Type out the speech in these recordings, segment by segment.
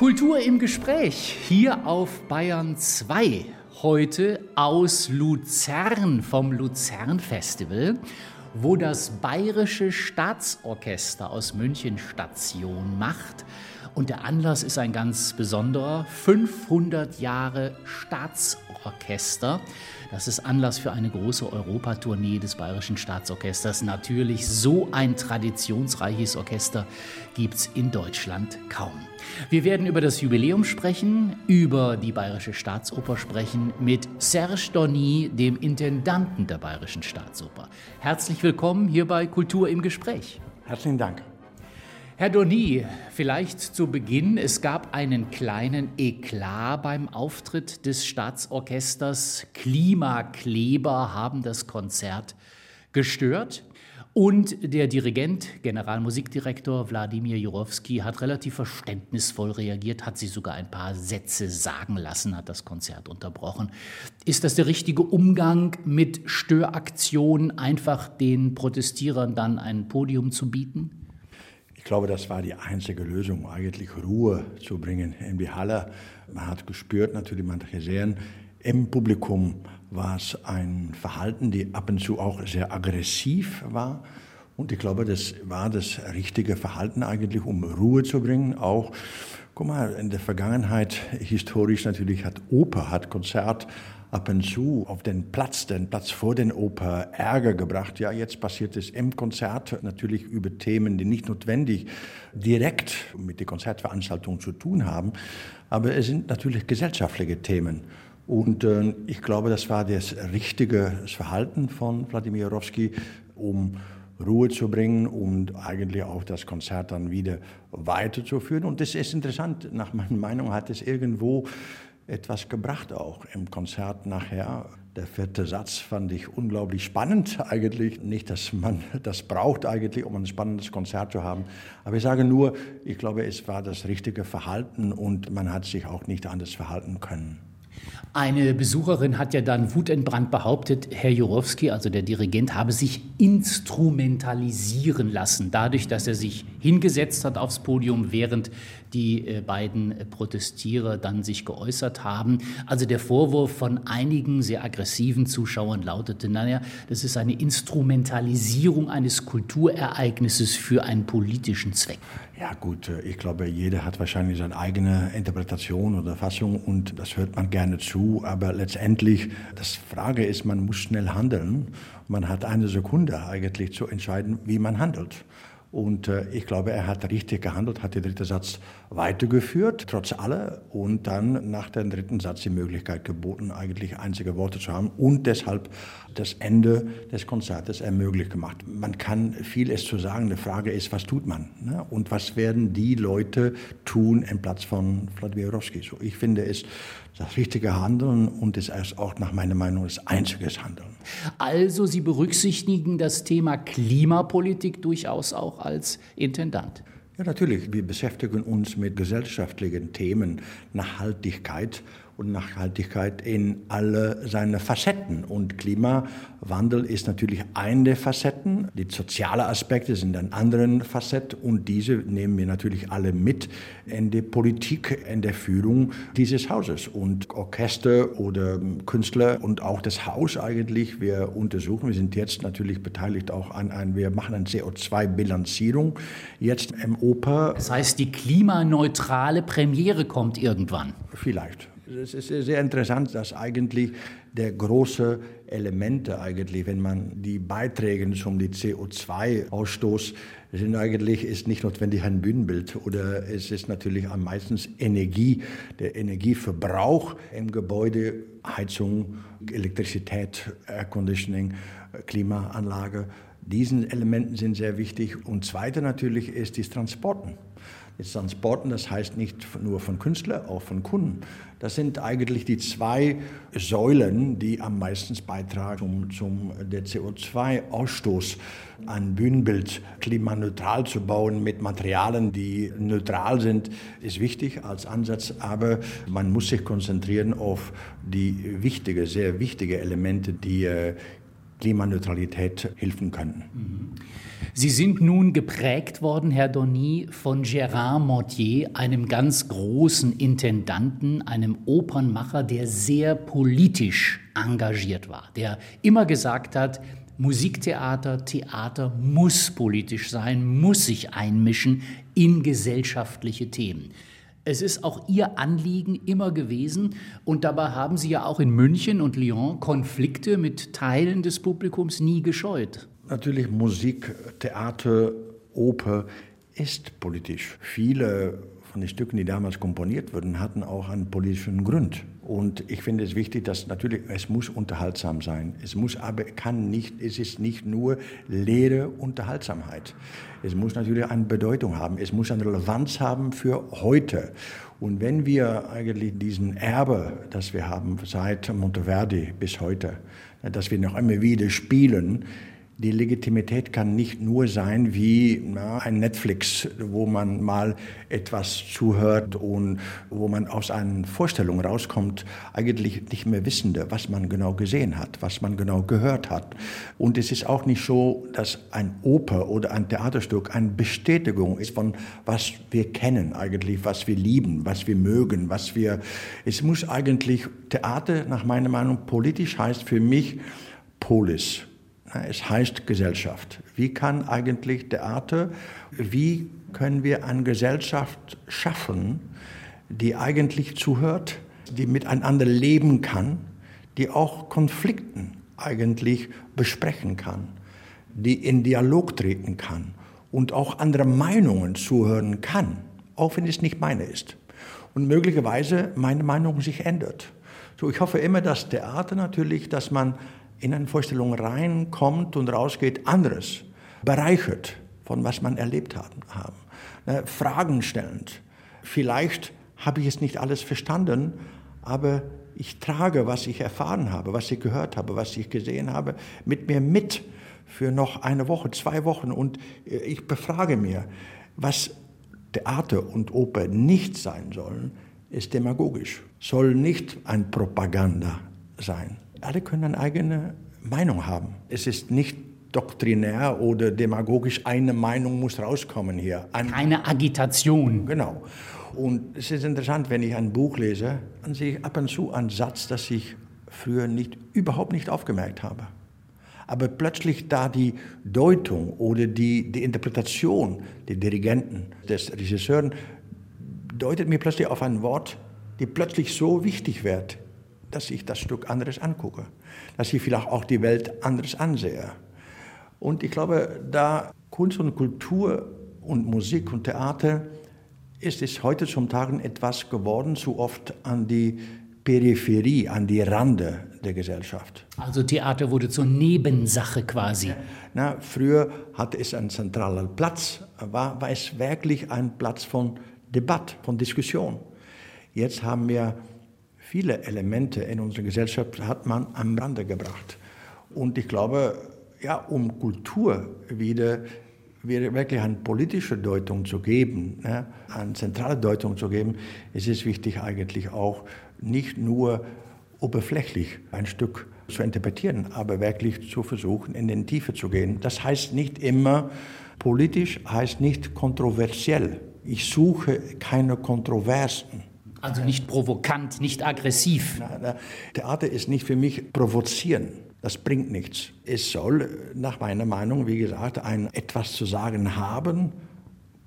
Kultur im Gespräch hier auf Bayern 2. Heute aus Luzern vom Luzern Festival, wo das Bayerische Staatsorchester aus München Station macht. Und der Anlass ist ein ganz besonderer. 500 Jahre Staatsorchester. Das ist Anlass für eine große Europatournee des Bayerischen Staatsorchesters. Natürlich, so ein traditionsreiches Orchester gibt es in Deutschland kaum. Wir werden über das Jubiläum sprechen, über die Bayerische Staatsoper sprechen mit Serge Donny, dem Intendanten der Bayerischen Staatsoper. Herzlich willkommen hier bei Kultur im Gespräch. Herzlichen Dank. Herr Donny, vielleicht zu Beginn, es gab einen kleinen Eklat beim Auftritt des Staatsorchesters. Klimakleber haben das Konzert gestört. Und der Dirigent, Generalmusikdirektor Wladimir Jurowski, hat relativ verständnisvoll reagiert, hat sie sogar ein paar Sätze sagen lassen, hat das Konzert unterbrochen. Ist das der richtige Umgang mit Störaktionen, einfach den Protestierern dann ein Podium zu bieten? Ich glaube, das war die einzige Lösung, eigentlich Ruhe zu bringen in die Halle. Man hat gespürt, natürlich, man hat gesehen, im Publikum war es ein Verhalten, die ab und zu auch sehr aggressiv war. Und ich glaube, das war das richtige Verhalten eigentlich, um Ruhe zu bringen. Auch, guck mal, in der Vergangenheit, historisch natürlich, hat Oper, hat Konzert ab und zu auf den Platz, den Platz vor den Oper Ärger gebracht. Ja, jetzt passiert es im Konzert natürlich über Themen, die nicht notwendig direkt mit der Konzertveranstaltung zu tun haben, aber es sind natürlich gesellschaftliche Themen. Und äh, ich glaube, das war das richtige Verhalten von Wladimir Jorowski, um Ruhe zu bringen und eigentlich auch das Konzert dann wieder weiterzuführen. Und das ist interessant. Nach meiner Meinung hat es irgendwo etwas gebracht auch im Konzert nachher. Der vierte Satz fand ich unglaublich spannend eigentlich. Nicht, dass man das braucht eigentlich, um ein spannendes Konzert zu haben. Aber ich sage nur, ich glaube, es war das richtige Verhalten und man hat sich auch nicht anders verhalten können. Eine Besucherin hat ja dann wutentbrannt behauptet, Herr Jurowski, also der Dirigent, habe sich instrumentalisieren lassen, dadurch, dass er sich hingesetzt hat aufs Podium, während die äh, beiden Protestierer dann sich geäußert haben. Also der Vorwurf von einigen sehr aggressiven Zuschauern lautete, naja, das ist eine Instrumentalisierung eines Kulturereignisses für einen politischen Zweck. Ja gut, äh, ich glaube, jeder hat wahrscheinlich seine eigene Interpretation oder Fassung und das hört man gerne zu. Aber letztendlich, das Frage ist, man muss schnell handeln. Man hat eine Sekunde eigentlich zu entscheiden, wie man handelt. Und äh, ich glaube, er hat richtig gehandelt, hat den dritten Satz weitergeführt, trotz aller, und dann nach dem dritten Satz die Möglichkeit geboten, eigentlich einzige Worte zu haben und deshalb das Ende des Konzertes ermöglicht gemacht. Man kann vieles zu sagen. Die Frage ist, was tut man? Ne? Und was werden die Leute tun im Platz von Vladimir? So, ich finde es das richtige Handeln und es ist auch nach meiner Meinung das einzige Handeln. Also Sie berücksichtigen das Thema Klimapolitik durchaus auch als Intendant. Ja, natürlich. Wir beschäftigen uns mit gesellschaftlichen Themen, Nachhaltigkeit und Nachhaltigkeit in alle seine Facetten. Und Klimawandel ist natürlich eine der Facetten. Die sozialen Aspekte sind ein anderen Facette und diese nehmen wir natürlich alle mit in der Politik, in der Führung dieses Hauses. Und Orchester oder Künstler und auch das Haus eigentlich, wir untersuchen, wir sind jetzt natürlich beteiligt auch an ein, wir machen eine CO2-Bilanzierung jetzt im Oper. Das heißt, die klimaneutrale Premiere kommt irgendwann. Vielleicht. Es ist sehr interessant, dass eigentlich der große Elemente eigentlich, wenn man die Beiträge zum CO2-Ausstoß sind eigentlich ist nicht notwendig ein Bühnenbild oder es ist natürlich am meisten Energie, der Energieverbrauch im Gebäude, Heizung, Elektrizität, Air Conditioning, Klimaanlage. Diesen Elementen sind sehr wichtig. Und zweite natürlich ist die Transporten. Jetzt Transporten, das heißt nicht nur von Künstlern, auch von Kunden. Das sind eigentlich die zwei Säulen, die am meisten beitragen zum, zum der CO2-Ausstoß. Ein Bühnenbild klimaneutral zu bauen mit Materialien, die neutral sind, ist wichtig als Ansatz, aber man muss sich konzentrieren auf die wichtigen, sehr wichtigen Elemente, die äh, Klimaneutralität helfen können. Sie sind nun geprägt worden, Herr Donny, von Gérard Mortier, einem ganz großen Intendanten, einem Opernmacher, der sehr politisch engagiert war, der immer gesagt hat, Musiktheater, Theater muss politisch sein, muss sich einmischen in gesellschaftliche Themen. Es ist auch Ihr Anliegen immer gewesen und dabei haben Sie ja auch in München und Lyon Konflikte mit Teilen des Publikums nie gescheut. Natürlich Musik, Theater, Oper ist politisch. Viele von den Stücken, die damals komponiert wurden, hatten auch einen politischen Grund. Und ich finde es wichtig, dass natürlich, es muss unterhaltsam sein. Es muss aber, kann nicht, es ist nicht nur leere Unterhaltsamkeit. Es muss natürlich eine Bedeutung haben. Es muss eine Relevanz haben für heute. Und wenn wir eigentlich diesen Erbe, das wir haben seit Monteverdi bis heute, dass wir noch immer wieder spielen, die Legitimität kann nicht nur sein wie na, ein Netflix, wo man mal etwas zuhört und wo man aus einer Vorstellung rauskommt, eigentlich nicht mehr wissende, was man genau gesehen hat, was man genau gehört hat. Und es ist auch nicht so, dass ein Oper oder ein Theaterstück eine Bestätigung ist von was wir kennen eigentlich, was wir lieben, was wir mögen, was wir. Es muss eigentlich Theater nach meiner Meinung politisch heißt für mich Polis. Es heißt Gesellschaft. Wie kann eigentlich Theater, wie können wir eine Gesellschaft schaffen, die eigentlich zuhört, die miteinander leben kann, die auch Konflikten eigentlich besprechen kann, die in Dialog treten kann und auch andere Meinungen zuhören kann, auch wenn es nicht meine ist. Und möglicherweise meine Meinung sich ändert. So, ich hoffe immer, dass Theater natürlich, dass man in eine Vorstellung reinkommt und rausgeht, anderes bereichert von was man erlebt haben. haben. Ne, Fragen stellend. Vielleicht habe ich es nicht alles verstanden, aber ich trage, was ich erfahren habe, was ich gehört habe, was ich gesehen habe, mit mir mit für noch eine Woche, zwei Wochen. Und äh, ich befrage mir, was Theater und Oper nicht sein sollen, ist demagogisch, soll nicht ein Propaganda sein alle können eine eigene Meinung haben. Es ist nicht doktrinär oder demagogisch, eine Meinung muss rauskommen hier. Ein Keine Agitation. Genau. Und es ist interessant, wenn ich ein Buch lese, dann sehe ich ab und zu einen Satz, das ich früher nicht, überhaupt nicht aufgemerkt habe. Aber plötzlich da die Deutung oder die, die Interpretation der Dirigenten, des Regisseuren, deutet mir plötzlich auf ein Wort, die plötzlich so wichtig wird dass ich das Stück anders angucke, dass ich vielleicht auch die Welt anders ansehe. Und ich glaube, da Kunst und Kultur und Musik und Theater ist es heute zum Tagen etwas geworden, zu oft an die Peripherie, an die Rande der Gesellschaft. Also Theater wurde zur Nebensache quasi. Na, früher hatte es einen zentralen Platz, war, war es wirklich ein Platz von Debatte, von Diskussion. Jetzt haben wir viele Elemente in unserer Gesellschaft hat man am Rande gebracht. Und ich glaube, ja, um Kultur wieder, wieder wirklich eine politische Deutung zu geben, ne, eine zentrale Deutung zu geben, ist es wichtig eigentlich auch nicht nur oberflächlich ein Stück zu interpretieren, aber wirklich zu versuchen, in den Tiefe zu gehen. Das heißt nicht immer, politisch heißt nicht kontroversiell. Ich suche keine Kontroversen. Also nicht provokant, nicht aggressiv. Theater ist nicht für mich provozieren. Das bringt nichts. Es soll nach meiner Meinung, wie gesagt, ein etwas zu sagen haben,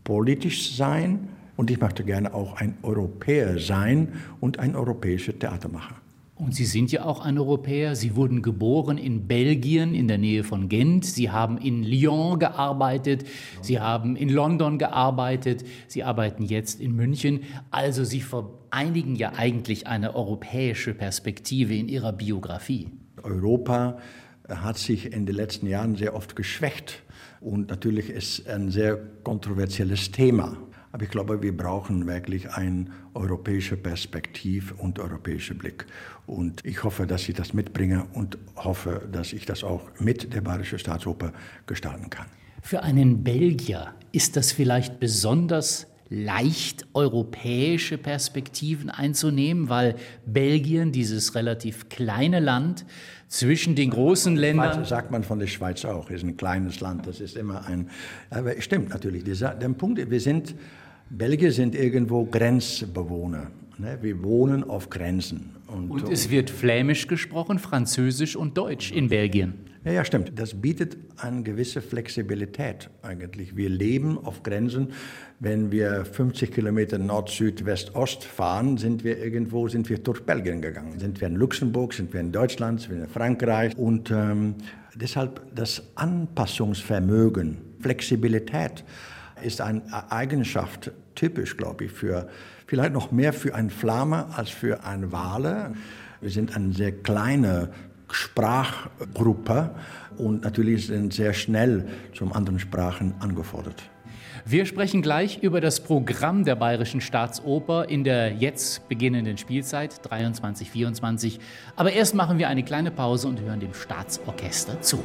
politisch sein und ich möchte gerne auch ein Europäer sein und ein europäisches Theater machen. Und Sie sind ja auch ein Europäer. Sie wurden geboren in Belgien in der Nähe von Gent. Sie haben in Lyon gearbeitet. Sie haben in London gearbeitet. Sie arbeiten jetzt in München. Also Sie vereinigen ja eigentlich eine europäische Perspektive in Ihrer Biografie. Europa hat sich in den letzten Jahren sehr oft geschwächt. Und natürlich ist ein sehr kontroversielles Thema. Aber ich glaube, wir brauchen wirklich eine europäische Perspektive und europäischen Blick. Und ich hoffe, dass ich das mitbringe und hoffe, dass ich das auch mit der Bayerischen Staatsoper gestalten kann. Für einen Belgier ist das vielleicht besonders leicht europäische Perspektiven einzunehmen, weil Belgien, dieses relativ kleine Land, zwischen den großen Ländern. Das sagt man von der Schweiz auch, ist ein kleines Land, das ist immer ein. Aber stimmt natürlich. Der Punkt, wir sind, Belgier sind irgendwo Grenzbewohner. Ne? Wir wohnen auf Grenzen. Und, und es wird Flämisch gesprochen, Französisch und Deutsch in Belgien. Ja, ja, stimmt. Das bietet eine gewisse Flexibilität eigentlich. Wir leben auf Grenzen. Wenn wir 50 Kilometer Nord, Süd, West, Ost fahren, sind wir irgendwo, sind wir durch Belgien gegangen. Sind wir in Luxemburg, sind wir in Deutschland, sind wir in Frankreich. Und ähm, deshalb das Anpassungsvermögen, Flexibilität ist eine Eigenschaft typisch, glaube ich, für vielleicht noch mehr für ein Flamme als für ein Wale. Wir sind eine sehr kleine Sprachgruppe und natürlich sind sehr schnell zu anderen Sprachen angefordert. Wir sprechen gleich über das Programm der Bayerischen Staatsoper in der jetzt beginnenden Spielzeit 23-24. Aber erst machen wir eine kleine Pause und hören dem Staatsorchester zu.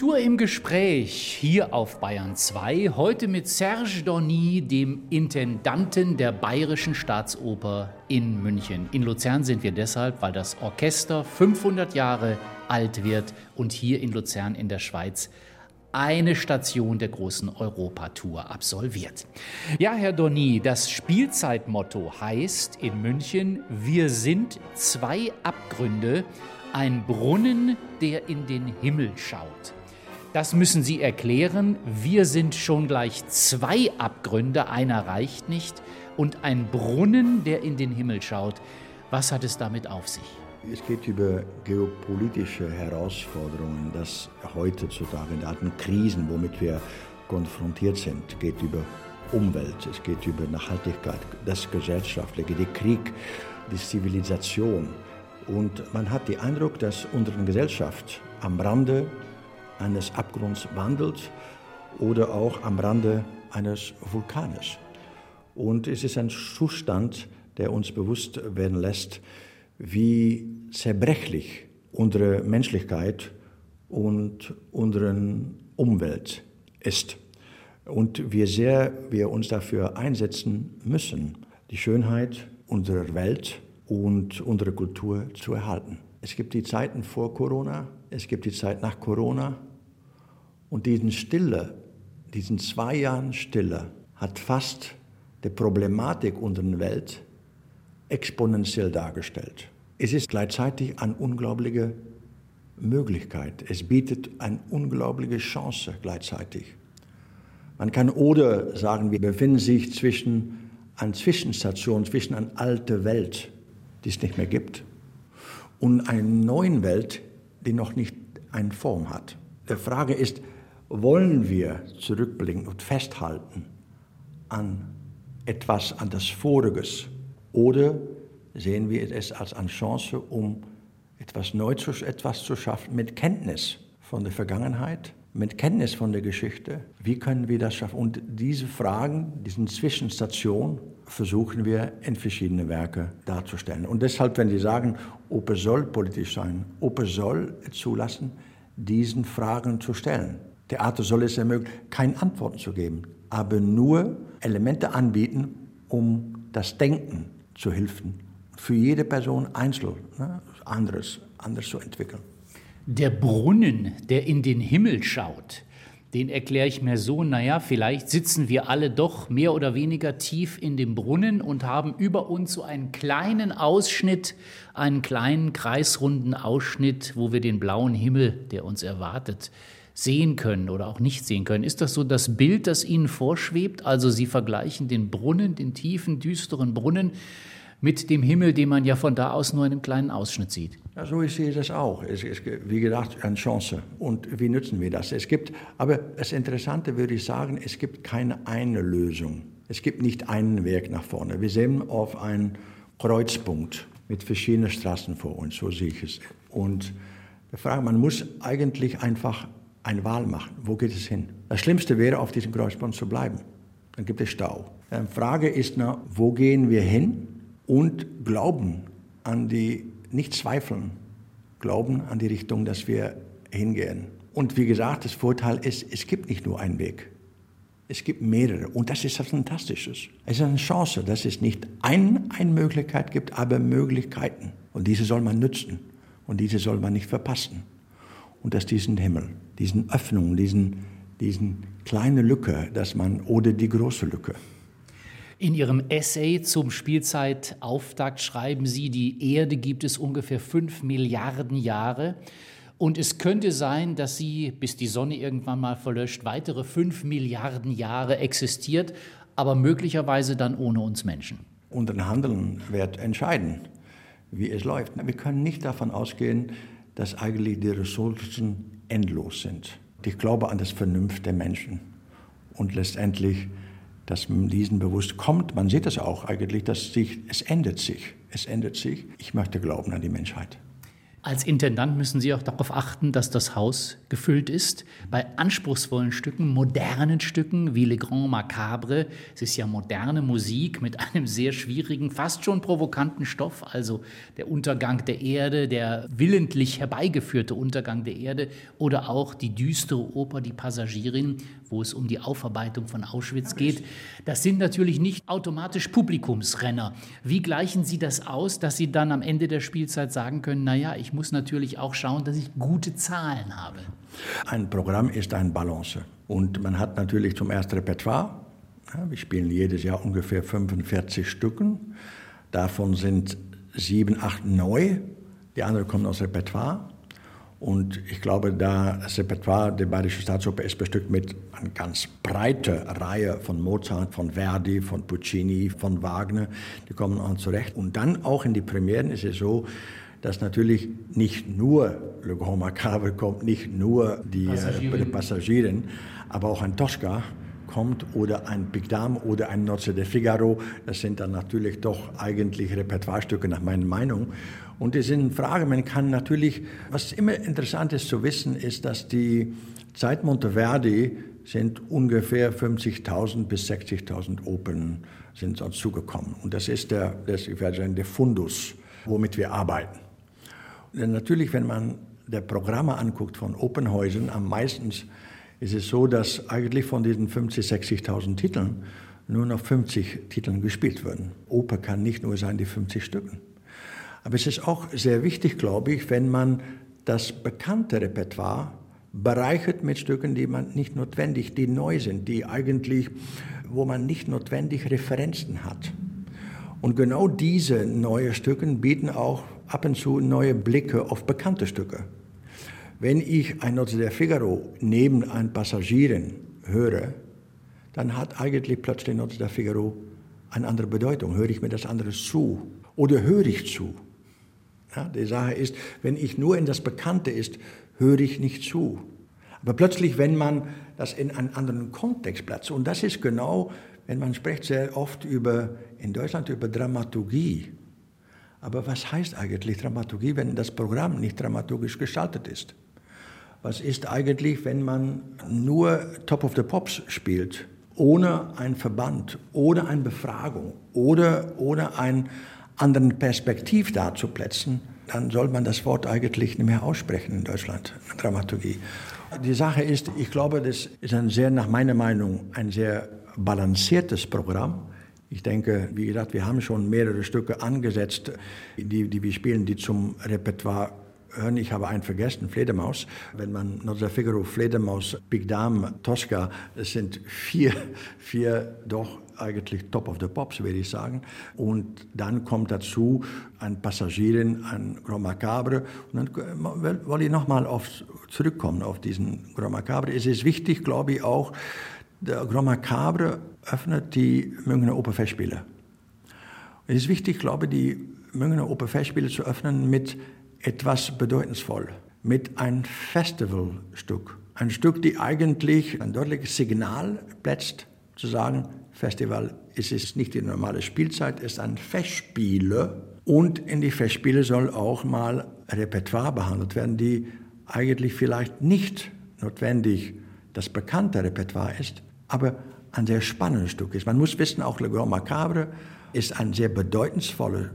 Kultur im Gespräch hier auf Bayern 2, heute mit Serge Dorny, dem Intendanten der Bayerischen Staatsoper in München. In Luzern sind wir deshalb, weil das Orchester 500 Jahre alt wird und hier in Luzern in der Schweiz eine Station der großen Europatour absolviert. Ja, Herr Dorny, das Spielzeitmotto heißt in München, wir sind zwei Abgründe, ein Brunnen, der in den Himmel schaut. Das müssen Sie erklären. Wir sind schon gleich zwei Abgründe, einer reicht nicht, und ein Brunnen, der in den Himmel schaut. Was hat es damit auf sich? Es geht über geopolitische Herausforderungen, das heutzutage in alten Krisen, womit wir konfrontiert sind, geht über Umwelt, es geht über Nachhaltigkeit, das Gesellschaftliche, der Krieg, die Zivilisation. Und man hat den Eindruck, dass unsere Gesellschaft am Rande eines Abgrunds wandelt oder auch am Rande eines Vulkanes. Und es ist ein Zustand, der uns bewusst werden lässt, wie zerbrechlich unsere Menschlichkeit und unsere Umwelt ist. Und wie sehr wir uns dafür einsetzen müssen, die Schönheit unserer Welt und unserer Kultur zu erhalten. Es gibt die Zeiten vor Corona, es gibt die Zeit nach Corona und diesen Stille, diesen zwei Jahren Stille, hat fast die Problematik unserer Welt exponentiell dargestellt. Es ist gleichzeitig eine unglaubliche Möglichkeit. Es bietet eine unglaubliche Chance gleichzeitig. Man kann oder sagen, wir befinden sich zwischen einer Zwischenstation, zwischen einer alten Welt, die es nicht mehr gibt, und einer neuen Welt, die noch nicht eine Form hat. Die Frage ist, wollen wir zurückblicken und festhalten an etwas, an das Voriges? Oder sehen wir es als eine Chance, um etwas Neues, etwas zu schaffen mit Kenntnis von der Vergangenheit, mit Kenntnis von der Geschichte? Wie können wir das schaffen? Und diese Fragen, diesen Zwischenstation, versuchen wir in verschiedene Werke darzustellen. Und deshalb, wenn Sie sagen, Oper soll politisch sein, Oper soll zulassen, diesen Fragen zu stellen. Theater soll es ermöglichen, keine Antworten zu geben, aber nur Elemente anbieten, um das Denken zu helfen, für jede Person einzeln ne, anderes, anders zu entwickeln. Der Brunnen, der in den Himmel schaut, den erkläre ich mir so, naja, vielleicht sitzen wir alle doch mehr oder weniger tief in dem Brunnen und haben über uns so einen kleinen Ausschnitt, einen kleinen kreisrunden Ausschnitt, wo wir den blauen Himmel, der uns erwartet, sehen können oder auch nicht sehen können. Ist das so das Bild, das Ihnen vorschwebt? Also Sie vergleichen den Brunnen, den tiefen, düsteren Brunnen mit dem Himmel, den man ja von da aus nur in einem kleinen Ausschnitt sieht. Ja, so sehe ich das auch. Es ist, wie gesagt, eine Chance. Und wie nutzen wir das? Es gibt, aber das Interessante würde ich sagen, es gibt keine eine Lösung. Es gibt nicht einen Weg nach vorne. Wir sehen auf einen Kreuzpunkt mit verschiedenen Straßen vor uns, so sehe ich es. Und die Frage, man muss eigentlich einfach eine Wahl machen. Wo geht es hin? Das Schlimmste wäre, auf diesem Kreuzpunkt zu bleiben. Dann gibt es Stau. Die Frage ist, na, wo gehen wir hin? und glauben an die, nicht zweifeln, glauben an die Richtung, dass wir hingehen. Und wie gesagt, das Vorteil ist, es gibt nicht nur einen Weg. Es gibt mehrere und das ist was Fantastisches. Es ist eine Chance, dass es nicht ein, eine Möglichkeit gibt, aber Möglichkeiten. Und diese soll man nützen und diese soll man nicht verpassen. Und dass diesen Himmel, diesen Öffnungen, diesen, diesen kleine Lücke, dass man oder die große Lücke, in Ihrem Essay zum Spielzeitauftakt schreiben Sie, die Erde gibt es ungefähr fünf Milliarden Jahre. Und es könnte sein, dass sie, bis die Sonne irgendwann mal verlöscht, weitere fünf Milliarden Jahre existiert, aber möglicherweise dann ohne uns Menschen. Unser Handeln wird entscheiden, wie es läuft. Wir können nicht davon ausgehen, dass eigentlich die Ressourcen endlos sind. Ich glaube an das Vernunft der Menschen und letztendlich dass man diesen bewusst kommt. Man sieht das auch eigentlich, dass sich, es ändert sich. Es ändert sich. Ich möchte glauben an die Menschheit. Als Intendant müssen Sie auch darauf achten, dass das Haus gefüllt ist. Bei anspruchsvollen Stücken, modernen Stücken wie Le Grand Macabre, es ist ja moderne Musik mit einem sehr schwierigen, fast schon provokanten Stoff, also der Untergang der Erde, der willentlich herbeigeführte Untergang der Erde oder auch die düstere Oper Die Passagierin, wo es um die Aufarbeitung von Auschwitz geht. Das sind natürlich nicht automatisch Publikumsrenner. Wie gleichen Sie das aus, dass Sie dann am Ende der Spielzeit sagen können, naja, ich muss natürlich auch schauen, dass ich gute Zahlen habe? Ein Programm ist eine Balance. Und man hat natürlich zum ersten Repertoire. wir spielen jedes Jahr ungefähr 45 Stücken. Davon sind sieben, acht neu. Die anderen kommen aus Repertoire. Und ich glaube, da das Repertoire der Bayerischen Staatsoper ist bestückt mit einer ganz breiten Reihe von Mozart, von Verdi, von Puccini, von Wagner. Die kommen auch zurecht. Und dann auch in die Premieren ist es so, dass natürlich nicht nur Le Grand Macabre kommt, nicht nur die äh, Passagierin aber auch ein Tosca kommt oder ein Big Dame oder ein Nozze de Figaro. Das sind dann natürlich doch eigentlich Repertoirestücke nach meiner Meinung. Und es sind Fragen, man kann natürlich, was immer interessant ist zu wissen, ist, dass die Zeit Monteverdi sind ungefähr 50.000 bis 60.000 Opern sind sonst zugekommen. Und das ist der, das, ich werde sagen, der Fundus, womit wir arbeiten. Und natürlich, wenn man der Programme anguckt von Opernhäusern, am meisten ist es so, dass eigentlich von diesen 50.000, 60.000 Titeln nur noch 50 Titeln gespielt werden. Oper kann nicht nur sein die 50 Stücken. Aber es ist auch sehr wichtig, glaube ich, wenn man das bekannte Repertoire bereichert mit Stücken, die man nicht notwendig, die neu sind, die eigentlich, wo man nicht notwendig Referenzen hat. Und genau diese neuen Stücke bieten auch ab und zu neue Blicke auf bekannte Stücke. Wenn ich ein Nozze der Figaro neben einem Passagieren höre, dann hat eigentlich plötzlich Nozze der Figaro eine andere Bedeutung. Höre ich mir das andere zu oder höre ich zu? Ja, die Sache ist, wenn ich nur in das Bekannte ist, höre ich nicht zu. Aber plötzlich, wenn man das in einen anderen Kontext platzt, und das ist genau, wenn man spricht sehr oft über, in Deutschland über Dramaturgie. Aber was heißt eigentlich Dramaturgie, wenn das Programm nicht dramaturgisch gestaltet ist? Was ist eigentlich, wenn man nur Top of the Pops spielt, ohne einen Verband, ohne eine Befragung oder ohne einen anderen Perspektiv darzuplätzen, dann soll man das Wort eigentlich nicht mehr aussprechen in Deutschland, Dramaturgie. Die Sache ist, ich glaube, das ist ein sehr, nach meiner Meinung, ein sehr balanciertes Programm Ich denke, wie gesagt, wir haben schon mehrere Stücke angesetzt, die, die wir spielen, die zum Repertoire hören. Ich habe einen vergessen, Fledermaus. Wenn man Nozza Figaro, Fledermaus, Big Dame, Tosca, es sind vier, vier doch eigentlich Top of the Pops, würde ich sagen. Und dann kommt dazu ein Passagierin, ein Grand Macabre. Und dann wollte ich nochmal zurückkommen auf diesen Grand Macabre. Es ist wichtig, glaube ich, auch, der Grand Macabre öffnet die Münchner Operfestspiele. Es ist wichtig, glaube ich, die Münchner Operfestspiele zu öffnen mit etwas bedeutungsvoll, mit einem Festivalstück. Ein Stück, die eigentlich ein deutliches Signal plätzt, zu sagen, Festival es ist nicht die normale Spielzeit, es ist ein Festspiele. Und in die Festspiele soll auch mal Repertoire behandelt werden, die eigentlich vielleicht nicht notwendig das bekannte Repertoire ist, aber ein sehr spannendes Stück ist. Man muss wissen, auch Le Grand Macabre ist ein sehr bedeutungsvolles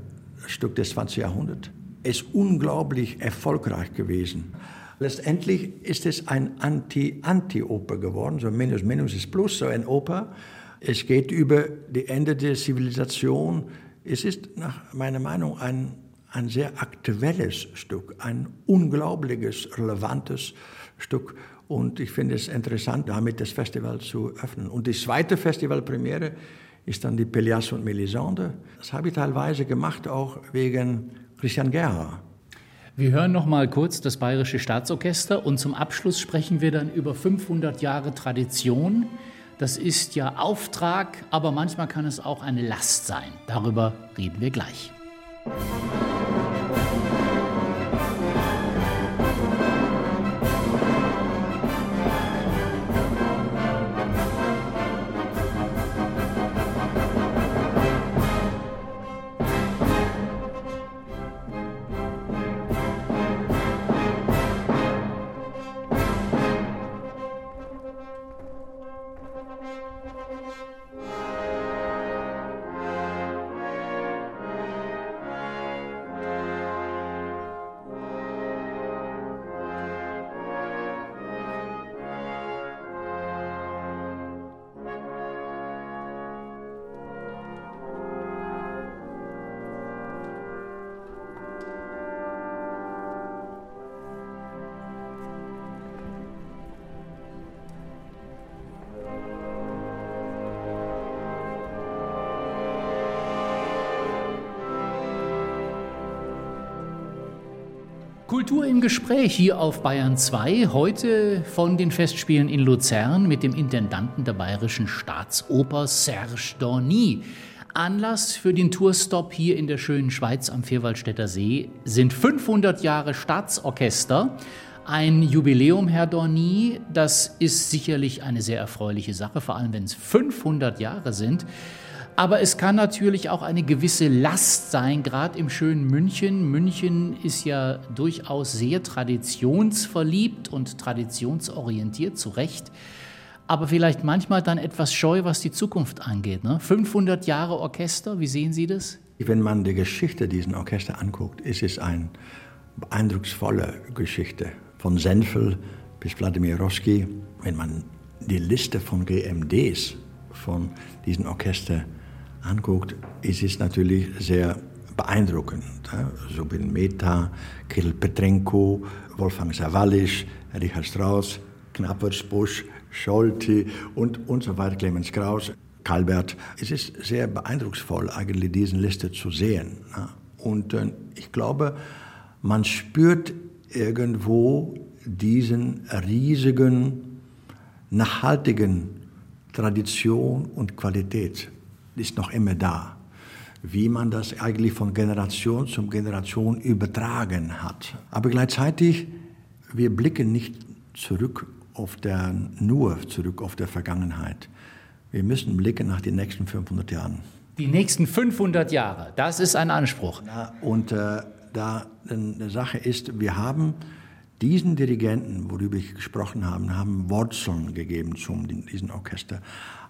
Stück des 20. Jahrhunderts. Es ist unglaublich erfolgreich gewesen. Letztendlich ist es ein Anti-Anti-Oper geworden, so Minus Minus ist Plus, so ein Oper. Es geht über die Ende der Zivilisation. Es ist nach meiner Meinung ein, ein sehr aktuelles Stück, ein unglaubliches, relevantes Stück. Und ich finde es interessant, damit das Festival zu öffnen. Und die zweite Festivalpremiere ist dann die Pellias und Melisande. Das habe ich teilweise gemacht, auch wegen Christian Gerha. Wir hören noch mal kurz das Bayerische Staatsorchester und zum Abschluss sprechen wir dann über 500 Jahre Tradition. Das ist ja Auftrag, aber manchmal kann es auch eine Last sein. Darüber reden wir gleich. Kultur im Gespräch hier auf Bayern 2, heute von den Festspielen in Luzern mit dem Intendanten der Bayerischen Staatsoper Serge Dorny. Anlass für den Tourstop hier in der schönen Schweiz am Vierwaldstätter See sind 500 Jahre Staatsorchester. Ein Jubiläum, Herr Dorny, das ist sicherlich eine sehr erfreuliche Sache, vor allem wenn es 500 Jahre sind. Aber es kann natürlich auch eine gewisse Last sein, gerade im schönen München. München ist ja durchaus sehr traditionsverliebt und traditionsorientiert, zu Recht. Aber vielleicht manchmal dann etwas scheu, was die Zukunft angeht. Ne? 500 Jahre Orchester, wie sehen Sie das? Wenn man die Geschichte dieser Orchester anguckt, ist es eine beeindrucksvolle Geschichte. Von Senfel bis Wladimir Roski. Wenn man die Liste von GMDs von diesen Orchester anguckt, ist es natürlich sehr beeindruckend. Subin Mehta, Kirill Petrenko, Wolfgang Sawallisch, Richard Strauss, Knappers, Busch, Scholti und, und so weiter, Clemens Kraus, Kalbert. Es ist sehr beeindrucksvoll, eigentlich diese Liste zu sehen. Und äh, ich glaube, man spürt irgendwo diesen riesigen, nachhaltigen Tradition und Qualität ist noch immer da. Wie man das eigentlich von Generation zu Generation übertragen hat. Aber gleichzeitig, wir blicken nicht zurück auf der, nur zurück auf der Vergangenheit. Wir müssen blicken nach den nächsten 500 Jahren. Die nächsten 500 Jahre, das ist ein Anspruch. Ja, und äh, da eine Sache ist, wir haben diesen Dirigenten, worüber ich gesprochen habe, haben Wurzeln gegeben zum diesem Orchester,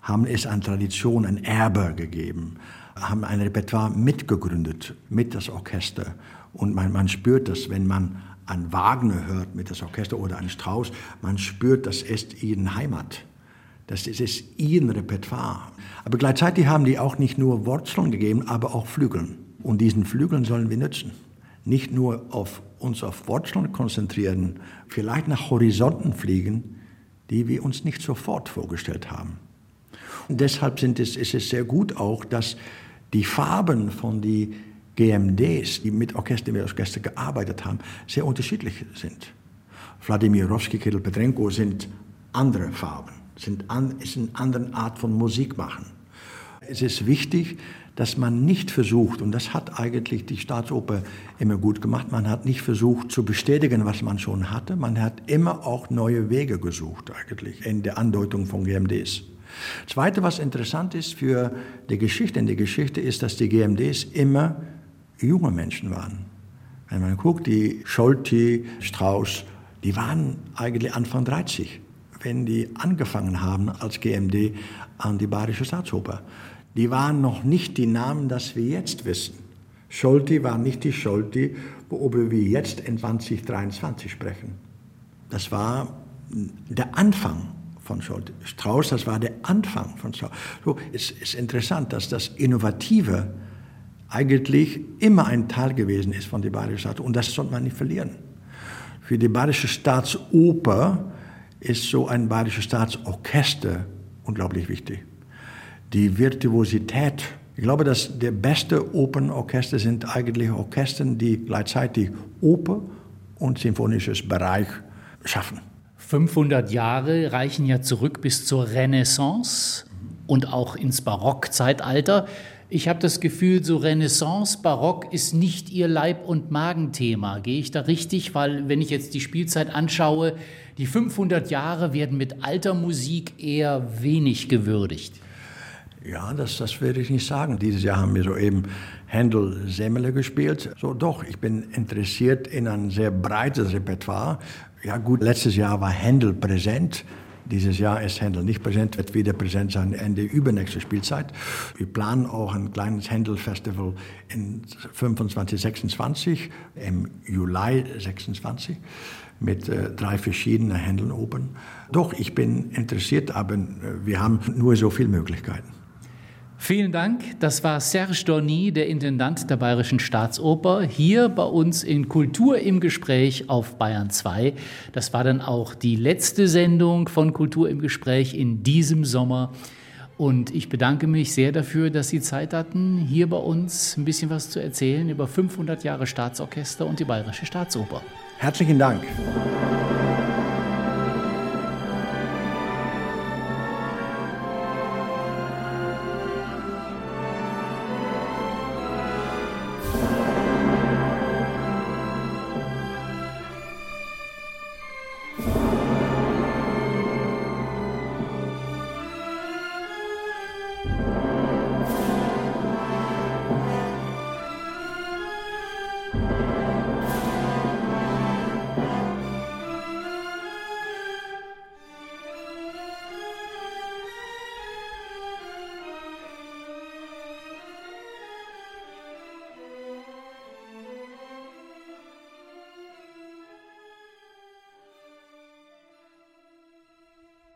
haben es an Tradition, ein Erbe gegeben, haben ein Repertoire mitgegründet mit das Orchester. Und man, man spürt das, wenn man an Wagner hört mit das Orchester oder an Strauss, man spürt, das ist ihre Heimat. Das ist, ist ihr Repertoire. Aber gleichzeitig haben die auch nicht nur Wurzeln gegeben, aber auch Flügeln. Und diesen Flügeln sollen wir nutzen. Nicht nur auf uns auf Wurzeln konzentrieren, vielleicht nach Horizonten fliegen, die wir uns nicht sofort vorgestellt haben. Deshalb sind es, ist es sehr gut auch, dass die Farben von den GMDs, die mit Orchester, mit Orchester gearbeitet haben, sehr unterschiedlich sind. Wladimir Rowski, Kittel Petrenko sind andere Farben, sind an, ist eine andere Art von Musik machen. Es ist wichtig, dass man nicht versucht, und das hat eigentlich die Staatsoper immer gut gemacht, man hat nicht versucht zu bestätigen, was man schon hatte, man hat immer auch neue Wege gesucht eigentlich in der Andeutung von GMDs. Zweite, was interessant ist für die Geschichte, in der Geschichte ist, dass die GMDs immer junge Menschen waren. Wenn man guckt, die Scholti, Strauss, die waren eigentlich Anfang 30, wenn die angefangen haben als GMD an die Bayerische Staatsoper die waren noch nicht die Namen, das wir jetzt wissen. Scholti war nicht die Scholti, worüber wir jetzt in 2023 sprechen. Das war der Anfang von Scholti. Strauss, das war der Anfang von Strauss. So, es ist interessant, dass das Innovative eigentlich immer ein Teil gewesen ist von der Bayerischen Staatsoper und das sollte man nicht verlieren. Für die Bayerische Staatsoper ist so ein Bayerisches Staatsorchester unglaublich wichtig die Virtuosität. Ich glaube, dass der beste Opernorchester sind eigentlich Orchester, die gleichzeitig Oper und symphonisches Bereich schaffen. 500 Jahre reichen ja zurück bis zur Renaissance und auch ins Barockzeitalter. Ich habe das Gefühl, so Renaissance, Barock ist nicht Ihr Leib- und Magenthema. Gehe ich da richtig? Weil wenn ich jetzt die Spielzeit anschaue, die 500 Jahre werden mit alter Musik eher wenig gewürdigt. Ja, das, das würde ich nicht sagen. Dieses Jahr haben wir soeben Händel Semmele gespielt. So doch, ich bin interessiert in ein sehr breites Repertoire. Ja gut, letztes Jahr war Händel präsent. Dieses Jahr ist Händel nicht präsent, wird wieder präsent sein Ende übernächste Spielzeit. Wir planen auch ein kleines Händel-Festival in 25, 26, im Juli 26 mit äh, drei verschiedenen Händel-Opern. Doch, ich bin interessiert, aber äh, wir haben nur so viele Möglichkeiten. Vielen Dank. Das war Serge Dorny, der Intendant der Bayerischen Staatsoper, hier bei uns in Kultur im Gespräch auf Bayern 2. Das war dann auch die letzte Sendung von Kultur im Gespräch in diesem Sommer. Und ich bedanke mich sehr dafür, dass Sie Zeit hatten, hier bei uns ein bisschen was zu erzählen über 500 Jahre Staatsorchester und die Bayerische Staatsoper. Herzlichen Dank.